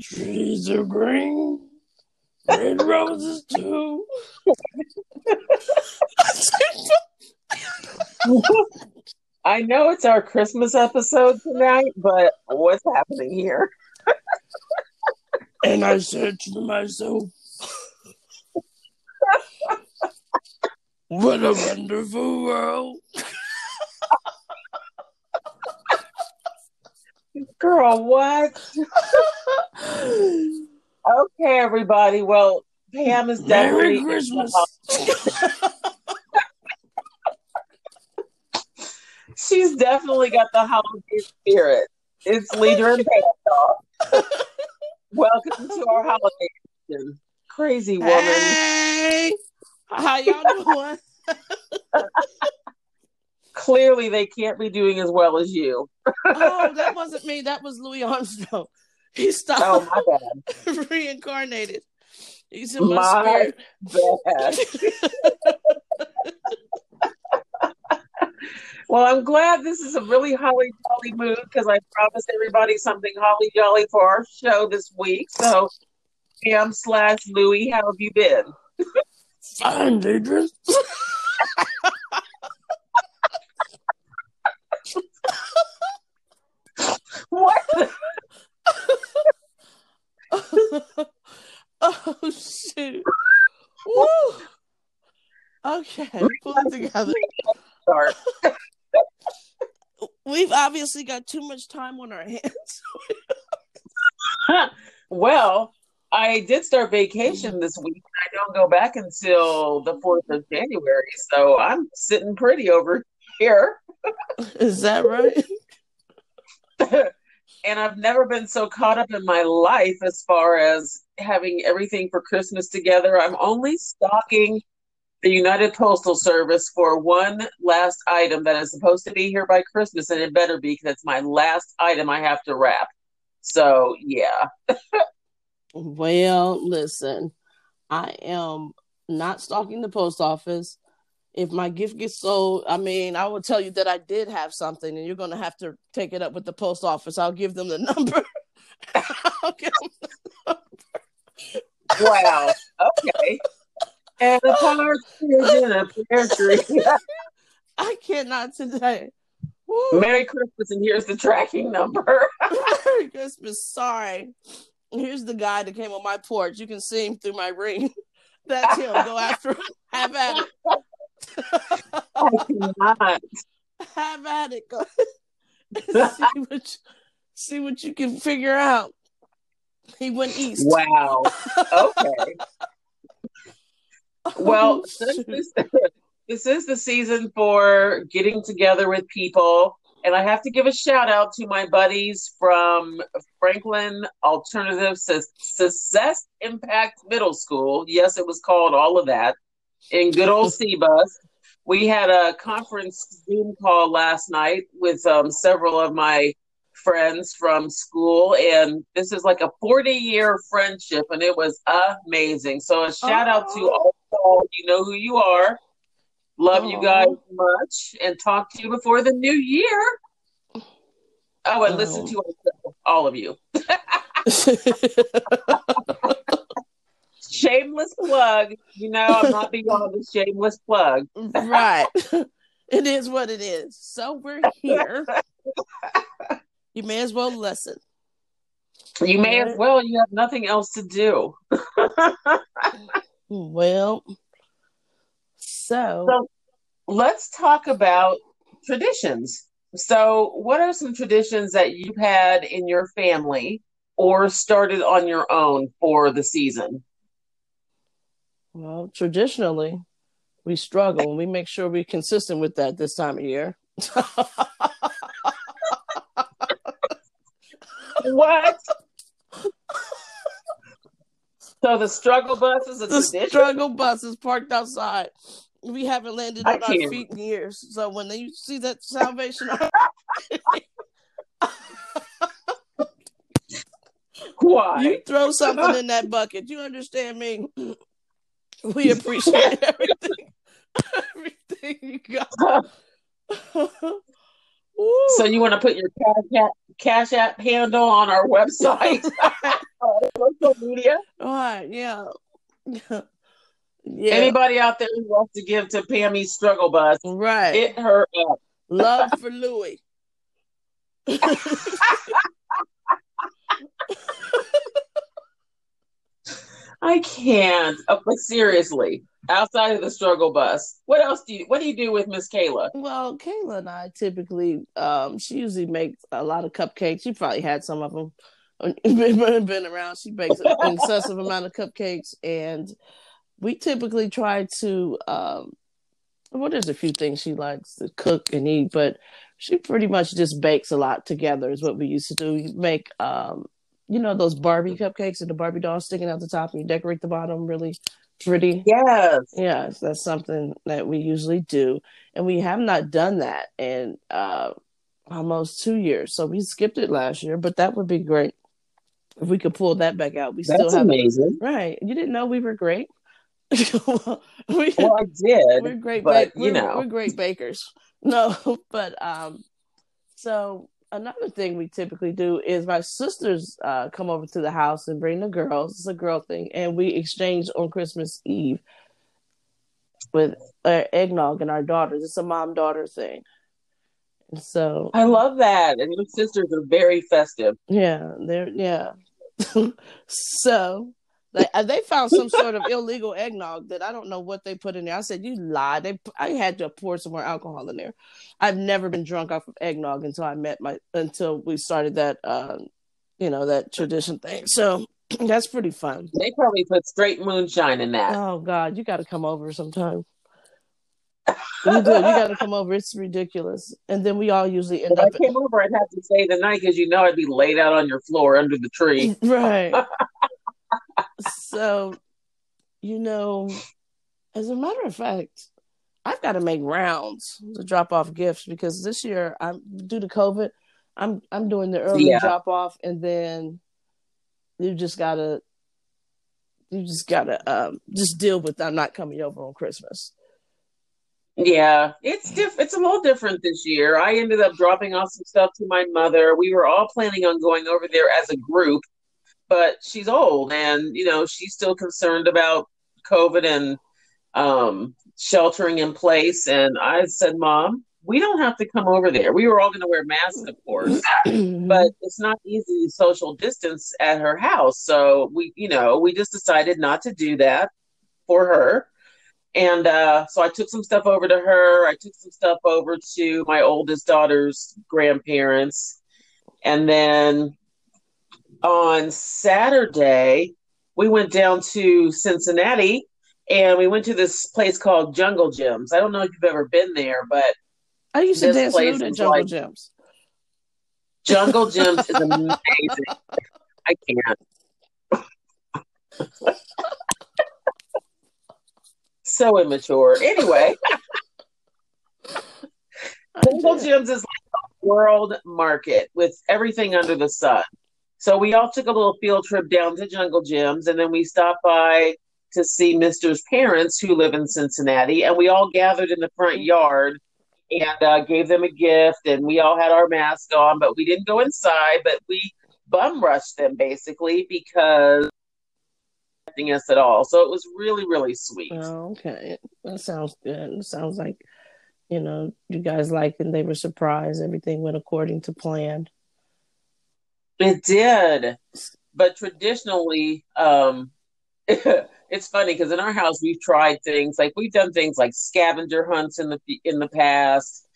trees are green, red roses too. I know it's our Christmas episode tonight, but what's happening here? and I said to myself, What a wonderful world. Girl, what? okay, everybody. Well, Pam is definitely Merry Christmas. She's definitely got the holiday spirit. It's Deidre and Pam. Welcome to our holiday season. Crazy woman. Hey, how y'all doing? Clearly, they can't be doing as well as you. oh, that wasn't me. That was Louis Armstrong. He stopped. Oh, my bad. reincarnated. He's in my, My spirit. bad. well, I'm glad this is a really holly jolly mood because I promised everybody something holly jolly for our show this week. So, Pam slash Louie, how have you been? Fine, Deidre. What? oh shoot! Woo! Okay, pull it together. Start. We've obviously got too much time on our hands. well, I did start vacation this week. I don't go back until the 4th of January. So I'm sitting pretty over here. Is that right? and I've never been so caught up in my life as far as having everything for Christmas together. I'm only stocking the United Postal Service for one last item that is supposed to be here by Christmas, and it better be because it's my last item I have to wrap. So, yeah. Well, listen, I am not stalking the post office. If my gift gets sold, I mean, I will tell you that I did have something, and you're going to have to take it up with the post office. I'll give them the number. Them the Wow. Okay. And a partridge in a pear tree. I cannot today. Woo. Merry Christmas, and here's the tracking number. Merry Christmas. Sorry. Here's the guy that came on my porch. You can see him through my ring. That's him. Go after him. Have at it. I cannot. Have at it. Go see what you, see what you can figure out. He went east. Wow. Okay. Oh, well, Oh, since this, this is the season for getting together with people. And I have to give a shout out to my buddies from Franklin Alternative Su- Success Impact Middle School. Yes, it was called all of that in good old CBUS. We had a conference Zoom call last night with um, several of my friends from school, and this is like a 40 year friendship, and it was amazing. So, a shout out to all y'all. You know who you are. Love you guys much, and talk to you before the new year. Oh, and listen Oh. to all of you. Shameless plug. You know, I'm not beyond the shameless plug. right. It is what it is. So we're here. You may as well listen. You may as well. You have nothing else to do. Well, so, So let's talk about traditions. So, what are some traditions that you've had in your family or started on your own for the season? Well, traditionally, we struggle and we make sure we're consistent with that this time of year. What? so the struggle bus is a the tradition. struggle bus is parked outside. We haven't landed I on our feet in years. So when they see that Salvation Why? you throw something in that bucket. You understand me? We appreciate everything, everything you got. So you want to put your cash app, cash app handle on our website? social media. Right, yeah. yeah. Anybody out there who wants to give to Pammy's struggle bus, right. hit her up. Love for Louis. I can't. Oh, but seriously, outside of the struggle bus, what else do you? What do you do with Miss Kayla? Well, Kayla and I typically, um, she usually makes a lot of cupcakes. She probably had some of them. Been, been around. She bakes an excessive amount of cupcakes, and we typically try to. Um, well, there's a few things she likes to cook and eat, but she pretty much just bakes a lot together. Is what we used to do. We make um, you know those Barbie cupcakes and the Barbie doll sticking out the top, and you decorate the bottom really pretty. Yes, yes, that's something that we usually do, and we have not done that in uh, almost two years. So we skipped it last year, but that would be great if we could pull that back out. We that's still have amazing. right. You didn't know we were great. we, well, I did. We're great, but ba- you we're, know, we're great bakers. No, but um, so another thing we typically do is my sisters uh, come over to the house and bring the girls. It's a girl thing, and we exchange on Christmas Eve with uh, eggnog and our daughters. It's a mom daughter thing. So I love that, and your sisters are very festive. yeah, they're yeah. so they uh, they found some sort of illegal eggnog that I don't know what they put in there. I said, "You lied." They I had to pour some more alcohol in there. I've never been drunk off of eggnog until I met my until we started that uh, you know that tradition thing. So that's pretty fun. They probably put straight moonshine in that. Oh God, you got to come over sometime. You do. You got to come over. It's ridiculous. And then we all usually end if up I came over, I'd have to stay the night because you know I'd be laid out on your floor under the tree. right. so, you know, as a matter of fact, I've got to make rounds to drop off gifts because this year I'm due to COVID, I'm I'm doing the early Yeah. drop off and then you just gotta you just gotta um just deal with I'm not coming over on Christmas. Yeah, it's diff- It's a little different this year. I ended up dropping off some stuff to my mother. We were all planning on going over there as a group, but she's old, and you know she's still concerned about COVID and um, sheltering in place. And I said, "Mom, we don't have to come over there. We were all going to wear masks, of course, but it's not easy to social distance at her house. So we, you know, we just decided not to do that for her." And uh, so I took some stuff over to her. I took some stuff over to my oldest daughter's grandparents. And then on Saturday, we went down to Cincinnati and we went to this place called Jungle Jim's. I don't know if you've ever been there, but I used to dance place at Jungle like- Gyms. Jungle Jim's is amazing. I can't. so immature. Anyway, Jungle Jim's is like a world market with everything under the sun. So we all took a little field trip down to Jungle Jim's, and then we stopped by to see Mister's parents who live in Cincinnati, and we all gathered in the front yard and uh, gave them a gift, and we all had our masks on, but we didn't go inside, but we bum rushed them basically because us at all. So it was really, really sweet. Oh, okay. That sounds good. It sounds like, you know, you guys liked it and they were surprised. Everything went according to plan. It did. But traditionally, um, it's funny because in our house we've tried things like we've done things like scavenger hunts in the in the past.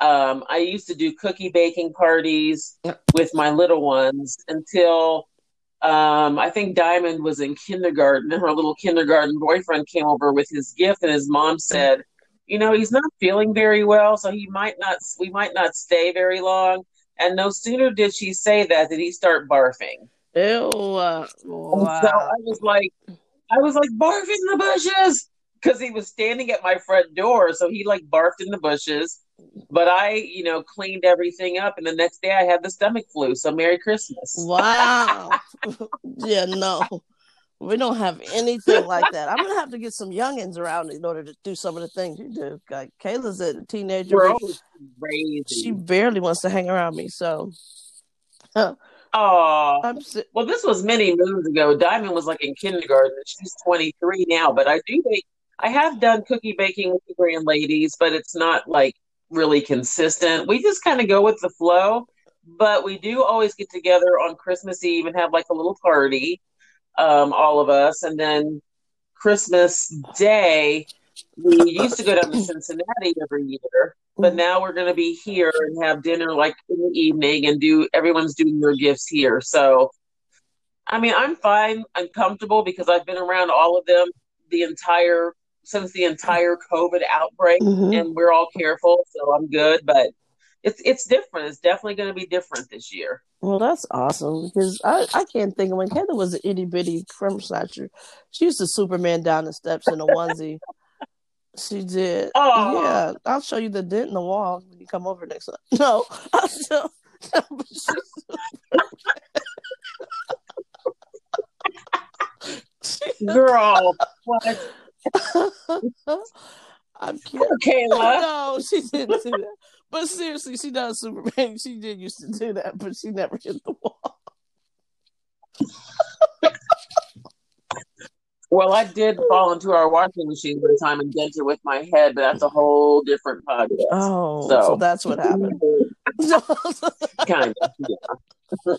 Um, I used to do cookie baking parties with my little ones until um, I think Diamond was in kindergarten, and her little kindergarten boyfriend came over with his gift, and his mom said, "You know, he's not feeling very well, so he might not. We might not stay very long." And no sooner did she say that did he start barfing. Ew. Wow. so I was like, I was like, barf in the bushes because he was standing at my front door. So he like barfed in the bushes. But I, you know, cleaned everything up. And the next day I had the stomach flu. So Merry Christmas. Wow. yeah, no. We don't have anything like that. I'm gonna have to get some youngins around in order to do some of the things you do. Like Kayla's a teenager. We're but always crazy. She barely wants to hang around me, so Oh, I'm si- well, this was many moons ago. Diamond was like in kindergarten. She's 23 now, but I do bake. I have done cookie baking with the grand ladies, but it's not like really consistent. We just kind of go with the flow, but we do always get together on Christmas Eve and have like a little party, um, all of us, and then Christmas Day. We used to go down to Cincinnati every year, but now we're going to be here and have dinner like in the evening and do everyone's doing their gifts here. So, I mean, I'm fine. I'm comfortable because I've been around all of them the entire since the entire COVID outbreak, Mhm. and we're all careful, so I'm good. But it's it's different. It's definitely going to be different this year. Well, that's awesome because I, I can't think of when Heather was an itty bitty crumb snatcher. She used to Superman down the steps in a onesie. She did. Oh. Yeah, I'll show you the dent in the wall when you come over next time. No, I'll show. No, but she- Girl, what? I'm kidding. Kayla. No, she didn't do that. But seriously, she does Superman. She did used to do that, but she never hit the wall. Well, I did fall into our washing machine one time and dent it with my head, but that's a whole different podcast. Oh, so, So- that's what happened. kind of. Yeah.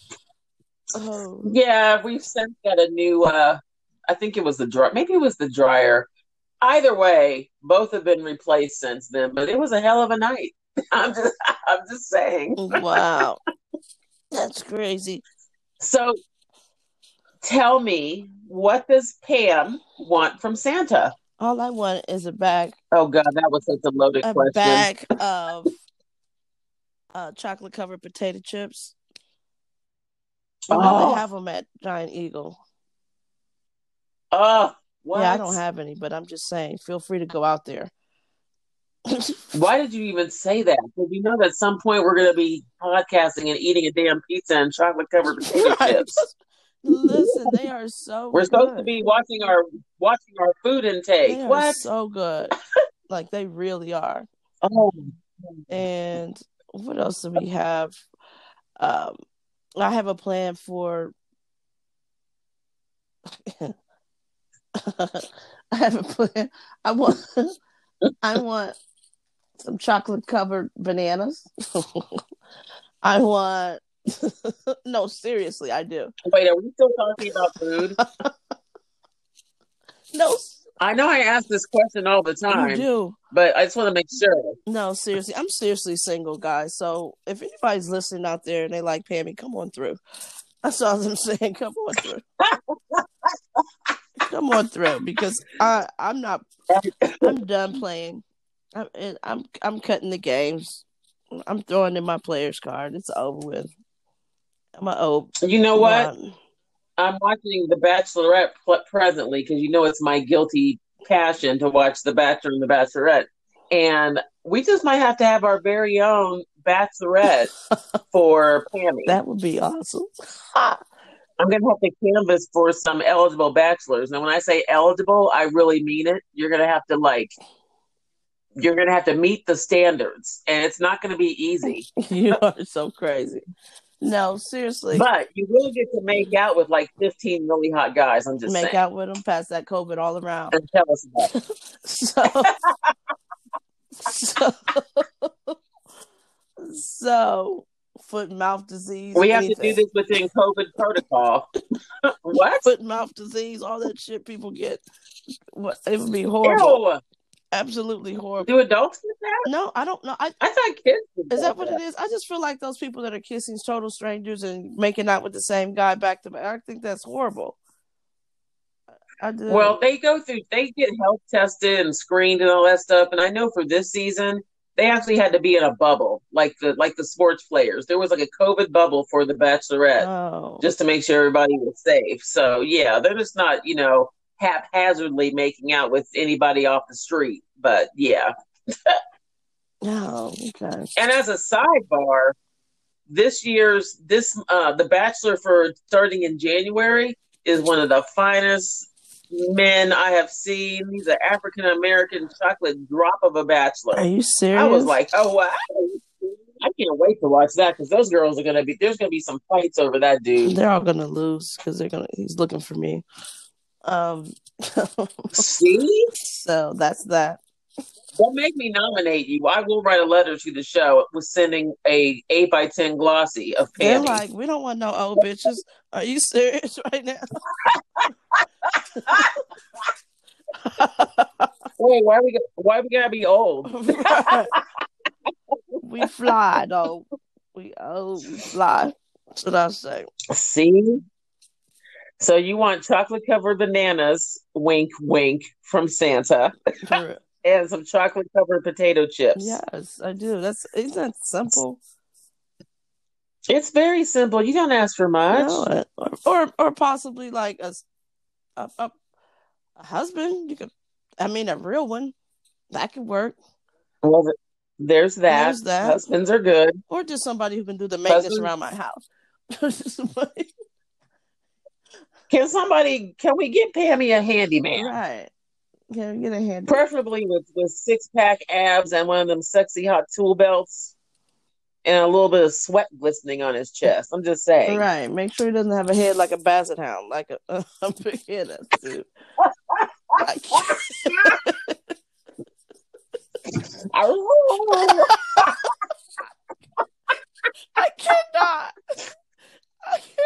oh, yeah, we've since got a new. uh I think it was the dryer. Maybe it was the dryer. Either way, both have been replaced since then. But it was a hell of a night. I'm just, I'm just saying. wow, that's crazy. So, tell me, what does Pam want from Santa? All I want is a bag, Oh God, that was such a loaded a question. bag of uh, chocolate covered potato chips. You Oh. they have them at Giant Eagle. Oh, what? Yeah, I don't have any, but I'm just saying, feel free to go out there. Why did you even say that? Because you know that at some point we're going to be podcasting and eating a damn pizza and chocolate covered potato Right. chips. Listen, they are so. We're supposed to be watching our watching our food intake. They What? so good. like they really are. Oh, And what else do we have? Um, I have a plan for. I have a plan. I want. I want some chocolate covered bananas. I want. no, seriously, I do. wait, are we still talking about food? No, I know I ask this question all the you time, do. but I just want to make sure. No, seriously, I'm seriously single, guys. So if anybody's listening out there and they like Pammy, come on through. That's all I'm saying. Come on through. come on through because I I'm not. I'm done playing. I'm I'm I'm cutting the games. I'm throwing in my player's card. It's over with. I'm a old. You know what? I'm watching The Bachelorette presently because you know it's my guilty passion to watch The Bachelor and The Bachelorette, and we just might have to have our very own Bachelorette for Pammy. That would be awesome. I'm gonna have to canvas for some eligible bachelors, and when I say eligible, I really mean it. You're gonna have to like, you're gonna have to meet the standards, and it's not gonna be easy. you are so crazy. No, seriously. But you will get to make out with like 15 really hot guys. I'm just Make saying. out with them, pass that COVID all around. And tell us about it. So, so, so, foot and mouth disease. We have to do this within COVID protocol. what? Foot and mouth disease, all that shit people get. What it would be horrible. Ew. Absolutely horrible. Do adults get that? No, I don't know. I I thought kids did is that what it is? I just feel like those people that are kissing total strangers and making out with the same guy back to back. I think that's horrible. I do. Well, they go through, they get health tested and screened and all that stuff. And I know for this season, they actually had to be in a bubble, like the like the sports players. There was like a COVID bubble for the Bachelorette, oh, just to make sure everybody was safe. So yeah, they're just not, you know, haphazardly making out with anybody off the street. But yeah. oh, okay. And as a sidebar, this year's this uh the Bachelor for starting in January is one of the finest men I have seen. He's an African American chocolate drop of a bachelor. Are you serious? I was like, oh wow. I can't wait to watch that because those girls are gonna be. There's gonna be some fights over that dude. They're all gonna lose because they're gonna. He's looking for me. Um. See, so that's that. don't make me nominate you. I will write a letter to the show with sending a eight by ten glossy of They're like, we don't want no old bitches. Are you serious right now? Wait, why we? Why we gotta be old? Right. we fly though. We oh we fly. That's what I say. See. So you want chocolate covered bananas? Wink, wink from Santa, and some chocolate covered potato chips. Yes, I do. That's isn't that simple? It's very simple. You don't ask for much. No, uh, or, or or possibly like a a husband. You could, I mean, a real one that could work, Well, there's that. There's that. Husbands are good. or just somebody who can do the maintenance around my house. Can somebody? Can we get Pammy a handyman? right? Yeah, get a hand. Preferably with with six pack abs and one of them sexy hot tool belts, and a little bit of sweat glistening on his chest. I'm just saying. Right. Make sure he doesn't have a head like a basset hound, like a, a big head. That's it. I can't-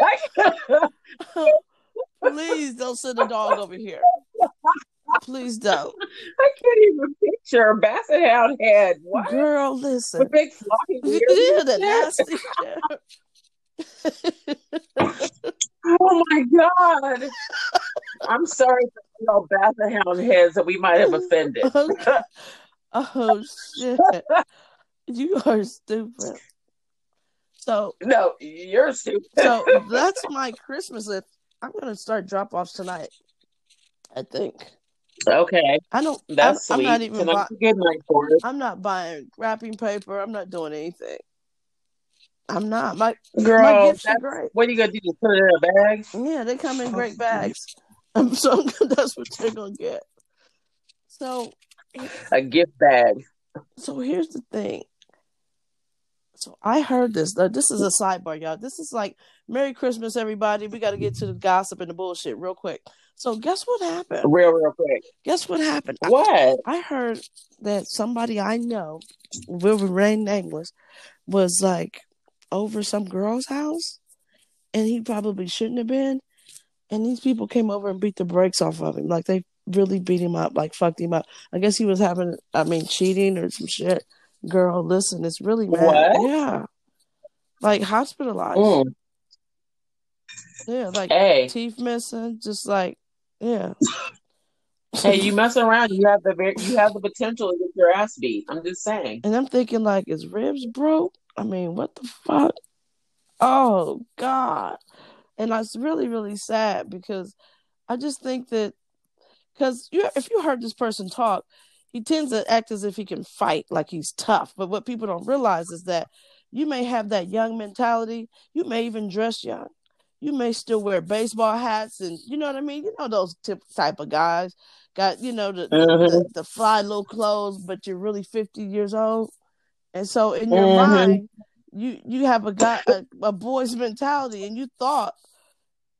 I cannot. Please don't send a dog over here. Please don't. I can't even picture a basset hound head. What? Girl, listen. With big floppy ears. Yeah, the nasty. Oh my god! I'm sorry for all basset hound heads that we might have offended. Okay. Oh shit. You are stupid. So No, you're stupid. so that's my Christmas list. I'm gonna start drop offs tonight. I think. okay, I don't that's I'm, sweet. I'm not even Tonight's bu- a good night for it. I'm not buying wrapping paper. I'm not doing anything. I'm not. My Girl, my gifts are great. what are you gonna do? Put it in a bag? Yeah, they come in great bags. Um, so that's what they're gonna get. So A gift bag. so here's the thing. So I heard this. This is a sidebar, y'all. This is like Merry Christmas, everybody. We got to get to the gossip and the bullshit real quick. So guess what happened? Real, real quick. Guess what happened? I- What? I heard that somebody I know, will remain nameless, was like over some girl's house, and he probably shouldn't have been. And these people came over and beat the brakes off of him, like they really beat him up, like fucked him up. I guess he was having, I mean, cheating or some shit. Girl, listen, it's really bad. What? Yeah, like hospitalized. Mm. Yeah, like Hey, teeth missing, just like yeah. hey, you mess around, you have the ver- you have the potential to get your ass beat. I'm just saying. And I'm thinking, like, is ribs broke? I mean, what the fuck? Oh God! And it's really, really sad because I just think that because you, if you heard this person talk, he tends to act as if he can fight, like he's tough. But what people don't realize is that you may have that young mentality. You may even dress young. You may still wear baseball hats, and you know what I mean. You know those tip, type of guys got you know the, the, Mhm. the the fly little clothes, but you're really 50 years old. And so in your Mhm. mind, you you have a guy a, a boy's mentality, and you thought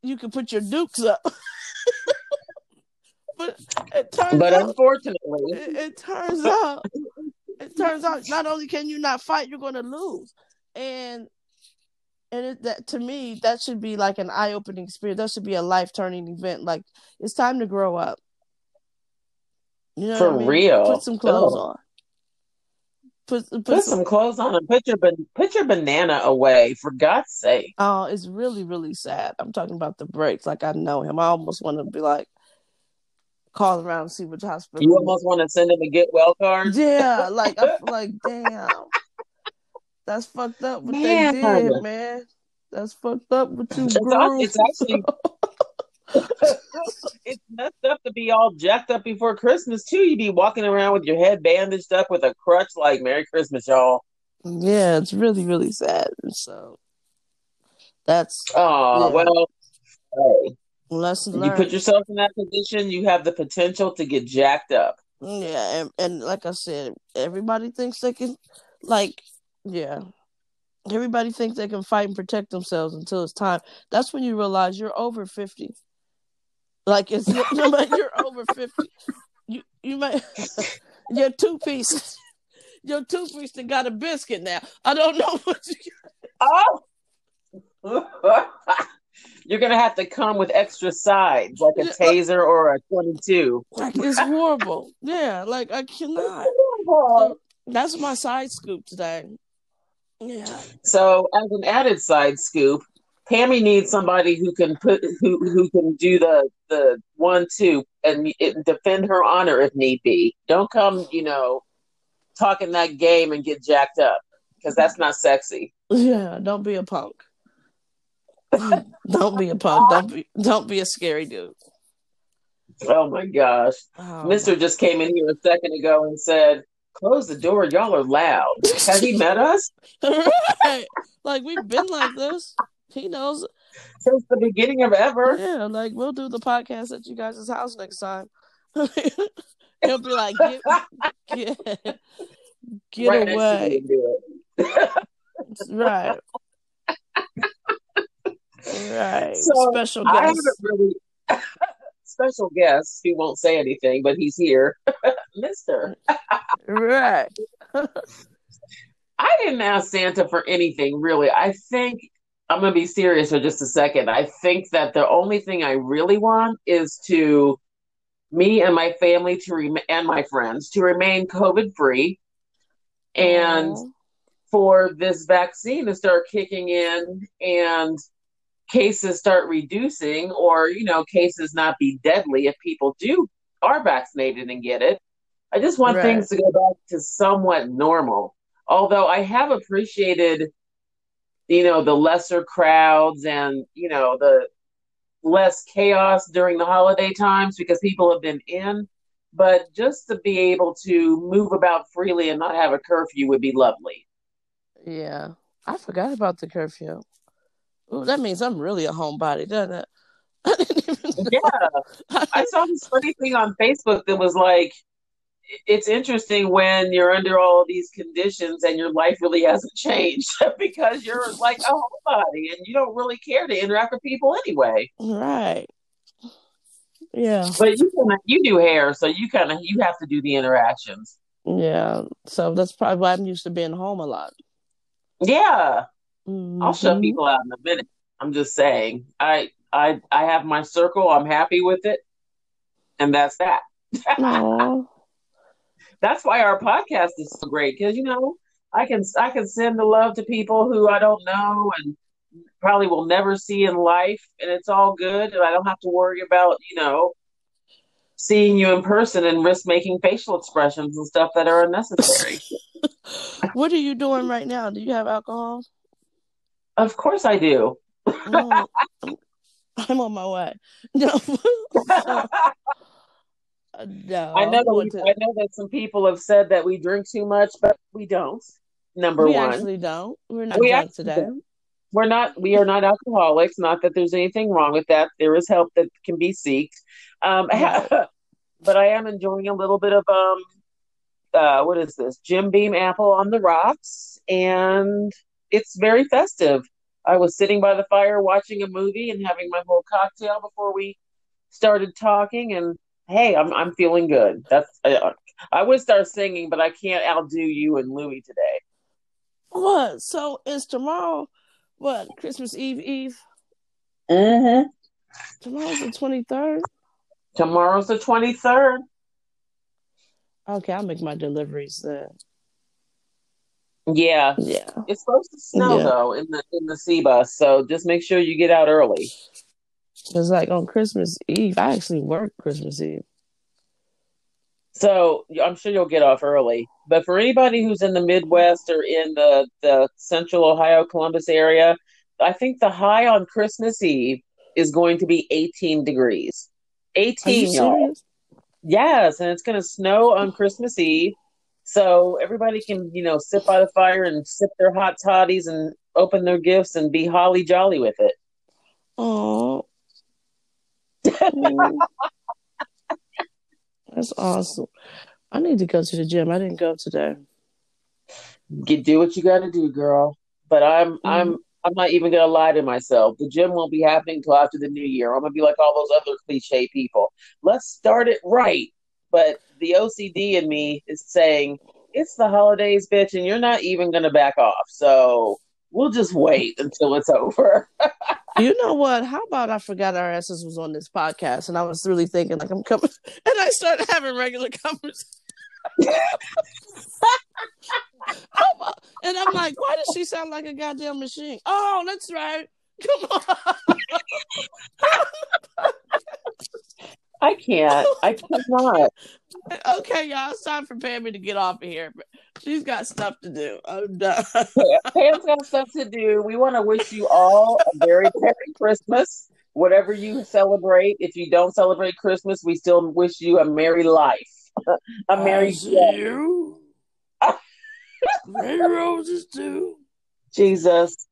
you could put your dukes up. but it turns But out uh, unfortunately, it, it turns out it turns out not only can you not fight, you're going to lose. And and it, that to me that should be like an eye-opening experience. That should be a life-turning event. Like it's time to grow up. You know For what I mean? real. Put some clothes Ugh. on. Put put, put some. some clothes on and put your put your banana away. For God's sake. Oh, it's really really sad. I'm talking about the breaks. Like I know him. I almost want to be like call around and see which hospital. You almost want to send him a get well card. Yeah, like I feel like damn. That's fucked up what Man. they did, man. That's fucked up what you It's it's actually- it's messed up to be all jacked up before Christmas too. You'd be walking around with your head bandaged up with a crutch, like "Merry Christmas, y'all." yeah, it's really, really sad. So that's Oh Yeah. well. Hey, lesson you learned. put yourself in that position, you have the potential to get jacked up. yeah, and, and like I said, everybody thinks they can like yeah. Everybody thinks they can fight and protect themselves until it's time. That's when you realize you're over fifty. Like it's you're over fifty. You you might your two pieces. Your two piece got a biscuit now. I don't know what you got. Oh you're gonna have to come with extra sides, like a uh, taser or a twenty-two. Like it's horrible. yeah, like I cannot. So that's my side scoop today. Yeah. So, as an added side scoop, Pammy needs somebody who can put who who can do the the one two and defend her honor if need be. Don't come, you know, talking that game and get jacked up because that's not sexy. Yeah, don't be a punk. don't be a punk. Don't be don't be a scary dude. Oh my gosh. Oh Mister just came in here a second ago and said, Close the door, y'all are loud. Has he met us? right. Like we've been like this. He knows since the beginning of ever. Yeah, like we'll do the podcast at you guys' house next time. He'll be like, get, get, get right away. right. Right. So special guest. I haven't really special guest He won't say anything, but he's here. Mister. right. I didn't ask Santa for anything really. I think I'm gonna be serious for just a second. I think that the only thing I really want is to me and my family to rem- and my friends to remain COVID free, and Aww. for this vaccine to start kicking in and cases start reducing or you know cases not be deadly if people do are vaccinated and get it. I just want right. things to go back to somewhat normal. Although i have appreciated you know the lesser crowds and you know the less chaos during the holiday times because people have been in. But just to be able to move about freely and not have a curfew would be lovely. Yeah. I forgot about the curfew Ooh, that means I'm really a homebody, doesn't it? yeah. I saw this funny thing on Facebook that was like, it's interesting when you're under all these conditions and your life really hasn't changed because you're like a homebody and you don't really care to interact with people anyway. Right. Yeah. But you you do hair, so you kind of you have to do the interactions. Yeah. So that's probably why I'm used to being home a lot. Yeah. Mm-hmm. I'll shut people out in a minute. I'm just saying. I I I have my circle. I'm happy with it, and that's that. that's why our podcast is so great because you know I can I can send the love to people who I don't know and probably will never see in life, and it's all good, and I don't have to worry about you know seeing you in person and risk making facial expressions and stuff that are unnecessary. what are you doing right now? Do you have alcohol? Of course I do. I'm on my way. No. no I know that we, to... I know that some people have said that we drink too much, but we don't. Number we one. We actually don't. We're not we drunk today. Don't. We're not we are not alcoholics. Not that there's anything wrong with that. There is help that can be sought. Um, but I am enjoying a little bit of um uh, what is this? Jim Beam apple on the rocks and it's very festive. I was sitting by the fire watching a movie and having my whole cocktail before we started talking. And hey, I'm I'm feeling good. That's I, I would start singing, but I can't outdo you and Louie today. What? So is tomorrow what Christmas Eve Eve? Mm-hmm. Tomorrow's the twenty third. Tomorrow's the twenty third. Okay, I'll make my deliveries then. Yeah. Yeah. It's supposed to snow yeah. though in the in the CBUS, so just make sure you get out early. It's like on Christmas Eve. I actually work Christmas Eve. So I'm sure you'll get off early. But for anybody who's in the Midwest or in the, the central Ohio, Columbus area, I think the high on Christmas Eve is going to be 18 degrees. 18, y'all. Serious? Yes, and it's going to snow on Christmas Eve so everybody can, you know, sit by the fire and sip their hot toddies and open their gifts and be holly jolly with it. Oh. That's awesome. I need to go to the gym. I didn't go today. Get do what you got to do, girl. But I'm mm-hmm. I'm I'm not even gonna lie to myself. The gym won't be happening until after the new year. I'm gonna be like all those other cliche people. Let's start it right. But the OCD in me is saying it's the holidays, bitch, and you're not even gonna back off. So we'll just wait until it's over. you know what? How about I forgot our asses was on this podcast, and I was really thinking like I'm coming, and I started having regular conversations. and I'm like, why does she sound like a goddamn machine? Oh, that's right. Come on. I can't. I cannot. Okay, y'all. It's time for Pammy to get off of here. She's got stuff to do. I'm done. Pam's got stuff to do. We want to wish you all a very Merry Christmas. Whatever you celebrate. If you don't celebrate Christmas, we still wish you a merry life. a merry you. Merry roses too. Jesus.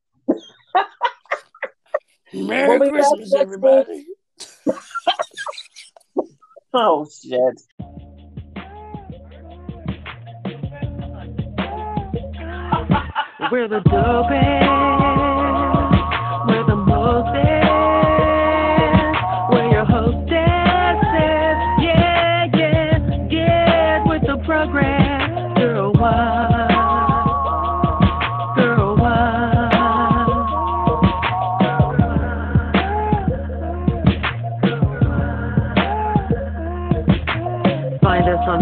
Merry we'll Christmas, everybody. Oh shit. We're the dopest.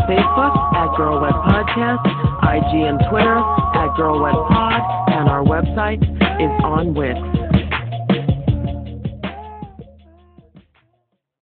Facebook at Girl Web Podcast, IG and Twitter at Girl Web Pod, and our website is on Wix.